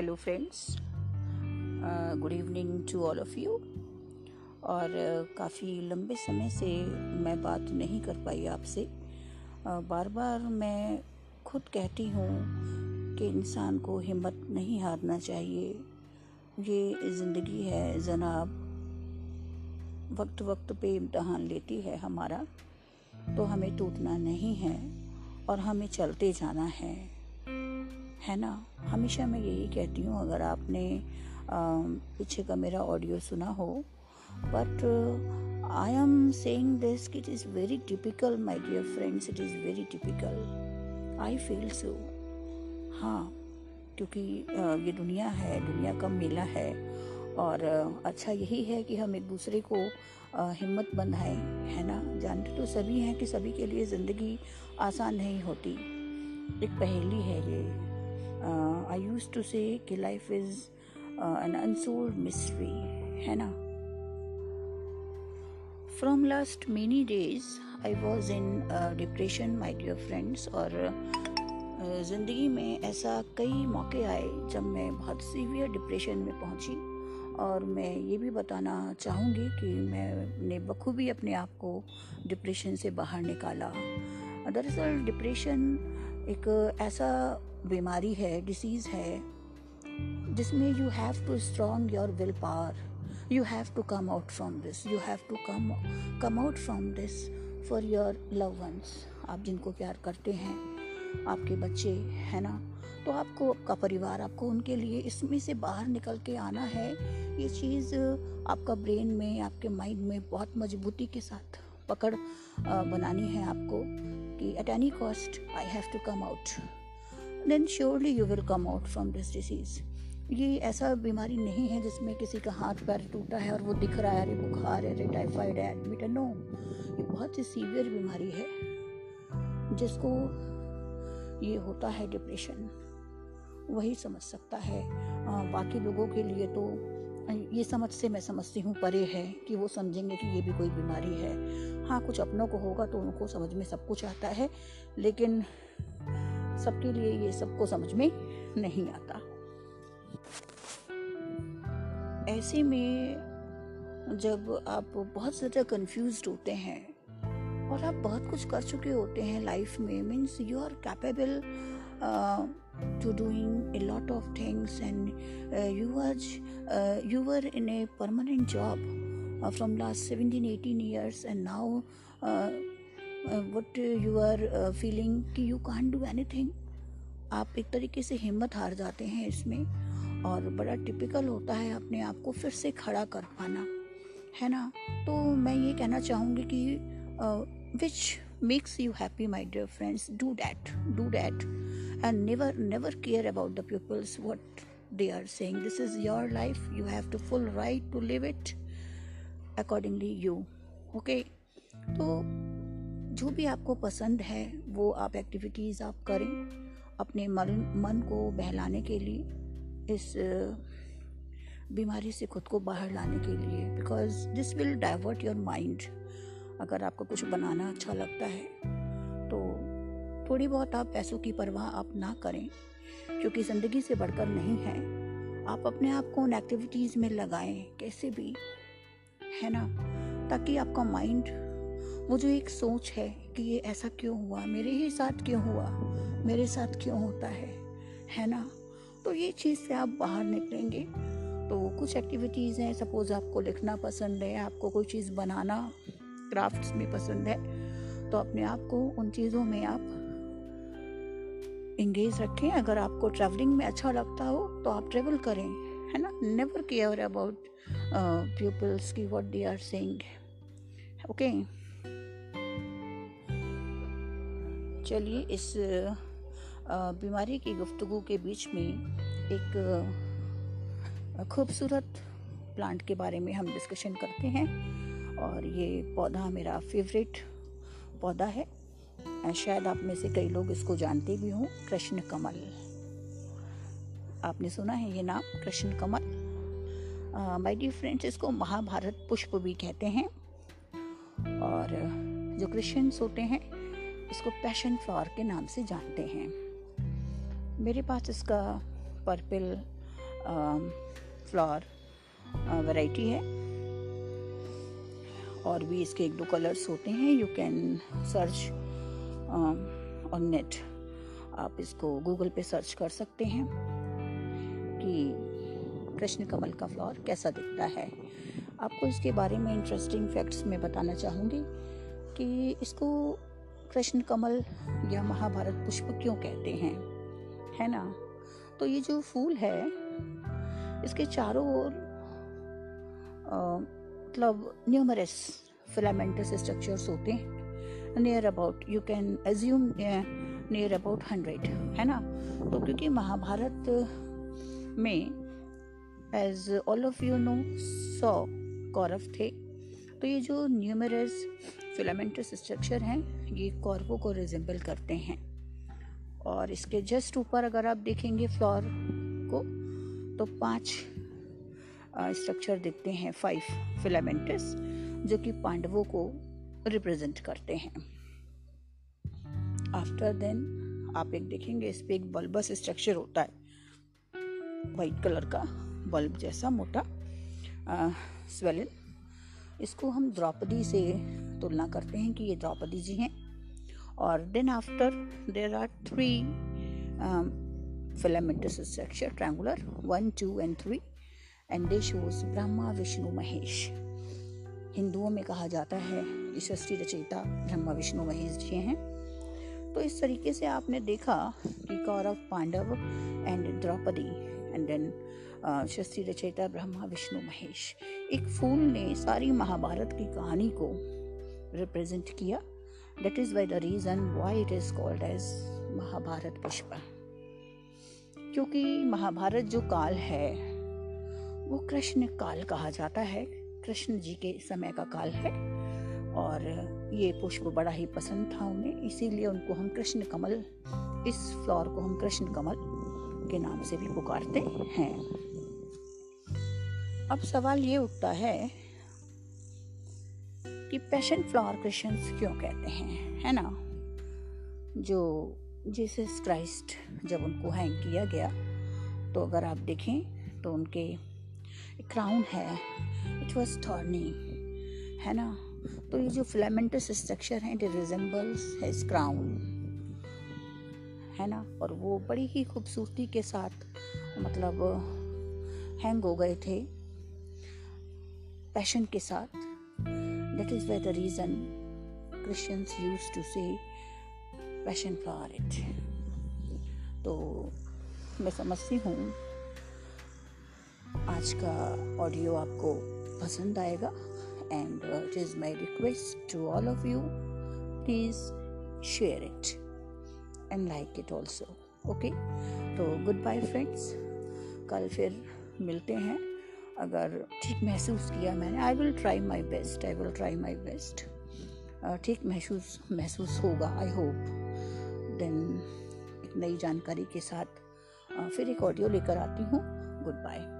Hello friends good evening to all of you और uh, काफ़ी लंबे समय से मैं बात नहीं कर पाई आपसे। Uh, बार बार मैं खुद कहती हूँ कि इंसान को हिम्मत नहीं हारना चाहिए। ये ज़िंदगी है जनाब। वक्त वक्त पे इम्तहान लेती है हमारा। तो हमें टूटना नहीं है और हमें चलते जाना है। है ना? हमेशा मैं यही कहती हूँ, अगर आपने पीछे का मेरा ऑडियो सुना हो but I am saying this it is very typical my dear friends it is very typical I feel so हाँ क्योंकि ये दुनिया है, दुनिया का मेला है, और अच्छा यही है कि हम एक दूसरे को हिम्मत बंधाएँ है ना? जानते तो सभी हैं कि सभी के लिए ज़िंदगी आसान नहीं होती। एक पहेली है ये। आई यूज़ टू से कि life is an unsolved mystery है ना? From last many days I was in depression my dear friends और ज़िंदगी में ऐसा कई मौके आए जब मैं बहुत सीवियर डिप्रेशन में पहुँची। और मैं ये भी बताना चाहूँगी कि मैंने बखूबी अपने आप को डिप्रेशन से बाहर निकाला। दरअसल डिप्रेशन एक ऐसा बीमारी है डिसीज़ है, जिसमें you have to strong your will power you have to come out from this you have to come come out from this for your love once आप जिनको प्यार करते हैं, आपके बच्चे, है ना? तो आपको, आपका परिवार, आपको उनके लिए इसमें से बाहर निकल के आना है। ये चीज़ आपका ब्रेन में, आपके माइंड में बहुत मजबूती के साथ पकड़ बनानी है आपको कि at any cost I have to come out then surely you will come out from this disease ये ऐसा बीमारी नहीं है जिसमें किसी का हाथ पैर टूटा है और वो दिख रहा है अरे बुखार है अरे टाइफाइड है एडमिट है नो ये बहुत ही सीवियर बीमारी है जिसको ये होता है डिप्रेशन वही समझ सकता है। आ, बाकी लोगों के लिए तो ये समझ से मैं समझती हूँ परे है कि वो समझेंगे कि ये भी कोई बीमारी है। हाँ कुछ अपनों को होगा तो उनको समझ में सब कुछ आता है लेकिन सबके लिए ये सबको समझ में नहीं आता। ऐसे में जब आप बहुत ज़्यादा कंफ्यूज होते हैं और आप बहुत कुछ कर चुके होते हैं लाइफ में means you are capable to doing a lot of things and uh, you was uh, you were in a permanent job uh, from last 17 18 what you are feeling कि you can do anything आप एक तरीके से हिम्मत हार जाते हैं इसमें और बड़ा टिपिकल होता है अपने आप को फिर से खड़ा कर पाना, है ना? तो मैं ये कहना चाहूँगी कि which makes you happy my dear friends do that do that and never never care about the peoples what they are saying this is your life you have to full right to live it accordingly you okay तो जो भी आपको पसंद है, वो आप activities आप करें अपने मन मन को बहलाने के लिए, इस बीमारी से खुद को बाहर लाने के लिए। Because this will divert your mind अगर आपको कुछ बनाना अच्छा लगता है तो थोड़ी बहुत आप पैसों की परवाह आप ना करें, क्योंकि ज़िंदगी से बढ़कर नहीं है। आप अपने आप को उन एक्टिविटीज़ में लगाएँ, कैसे भी, है ना? ताकि आपका माइंड वो जो एक सोच है कि ये ऐसा क्यों हुआ? मेरे ही साथ क्यों हुआ? मेरे साथ क्यों होता है? है ना? तो ये चीज़ से आप बाहर निकलेंगे। तो कुछ एक्टिविटीज़ हैं सपोज़ आपको लिखना पसंद है, आपको कोई चीज़ बनाना क्राफ्ट्स में पसंद है तो अपने आप को उन चीज़ों में आप इंगेज रखें। अगर आपको ट्रैवलिंग में अच्छा लगता हो तो आप ट्रेवल करें, है ना? नेवर केयर अबाउट पीपल्स की what they are saying okay चलिए इस बीमारी की गुफ्तगु के बीच में एक खूबसूरत प्लांट के बारे में हम डिस्कशन करते हैं। और ये पौधा मेरा फेवरेट पौधा है। शायद आप में से कई लोग इसको जानते भी हों कृष्ण कमल आपने सुना है ये नाम Krishna Kamal my dear friends इसको महाभारत पुष्प भी कहते हैं। और, जो क्रिश्चियंस होते हैं इसको पैशन फ्लावर के नाम से जानते हैं। मेरे पास इसका पर्पल फ्लावर वैरायटी है। और भी इसके एक दो कलर्स होते हैं। You can search on net आप इसको गूगल पे सर्च कर सकते हैं कि कृष्ण कमल का फ्लावर कैसा दिखता है। आपको इसके बारे में इंटरेस्टिंग फैक्ट्स मैं बताना चाहूँगी कि इसको कृष्ण कमल या महाभारत पुष्प क्यों कहते हैं? है ना? तो ये जो फूल है, इसके चारों ओर मतलब न्यूमरस फिलामेंटस स्ट्रक्चर्स होते हैं। Near about you can assume near about hundred है ना? तो क्योंकि महाभारत में as all of you know सौ कौरव थे। तो ये जो न्यूमरस फिलामेंटस स्ट्रक्चर हैं, ये कौरवों को रिजेंबल करते हैं। और इसके जस्ट ऊपर अगर आप देखेंगे फ्लोर को तो पाँच स्ट्रक्चर दिखते हैं फाइव फिलामेंटस जो कि पांडवों को रिप्रेजेंट करते हैं। आफ्टर देन आप एक देखेंगे, इस पर एक बल्बस स्ट्रक्चर होता है। वाइट कलर का बल्ब जैसा मोटा स्वेलिन इसको हम द्रौपदी से तुलना करते हैं कि ये द्रौपदी जी हैं। और then after there are three filamentous structure triangular one two and three and they shows Brahma Vishnu Mahesh हिंदुओं में कहा जाता है यशस्वी रचयिता ब्रह्मा, विष्णु, महेश जी हैं। तो इस तरीके से आपने देखा कि Kaurav, Pandav and Draupadi and then Shastri रचयिता ब्रह्मा, विष्णु, महेश। एक फूल ने सारी महाभारत की कहानी को रिप्रेजेंट किया that is why the reason why it is called as Mahabharata पुष्प क्योंकि महाभारत जो काल है, वो कृष्ण काल कहा जाता है। कृष्ण जी के समय का काल है और ये पुष्प बड़ा ही पसंद था उन्हें। इसीलिए उनको हम कृष्ण कमल, इस फ्लावर को हम कृष्ण कमल के नाम से भी पुकारते हैं। अब सवाल ये उठता है कि पैशन फ्लावर क्रिश्चियंस क्यों कहते हैं, है ना? जो जीसस क्राइस्ट जब उनको हैंग किया गया तो अगर आप देखें तो उनके क्राउन है इट वॉज़ टर्निंग है ना? तो ये जो फिलामेंटस स्ट्रक्चर है रिजेंबल्स हिज क्राउन है ना? और वो बड़ी ही खूबसूरती के साथ मतलब हैंग हो गए थे पैशन के साथ। That is way the reason Christians use to say passion for it तो मैं समझती हूँ, आज का ऑडियो आपको पसंद आएगा and it is my request to all of you please share it and like it also okay तो गुड बाय फ्रेंड्स कल फिर मिलते हैं। अगर ठीक महसूस किया मैंने I will try my best I will try my best ठीक महसूस महसूस होगा आई होप देन एक नई जानकारी के साथ uh, फिर एक ऑडियो लेकर आती हूँ. Good bye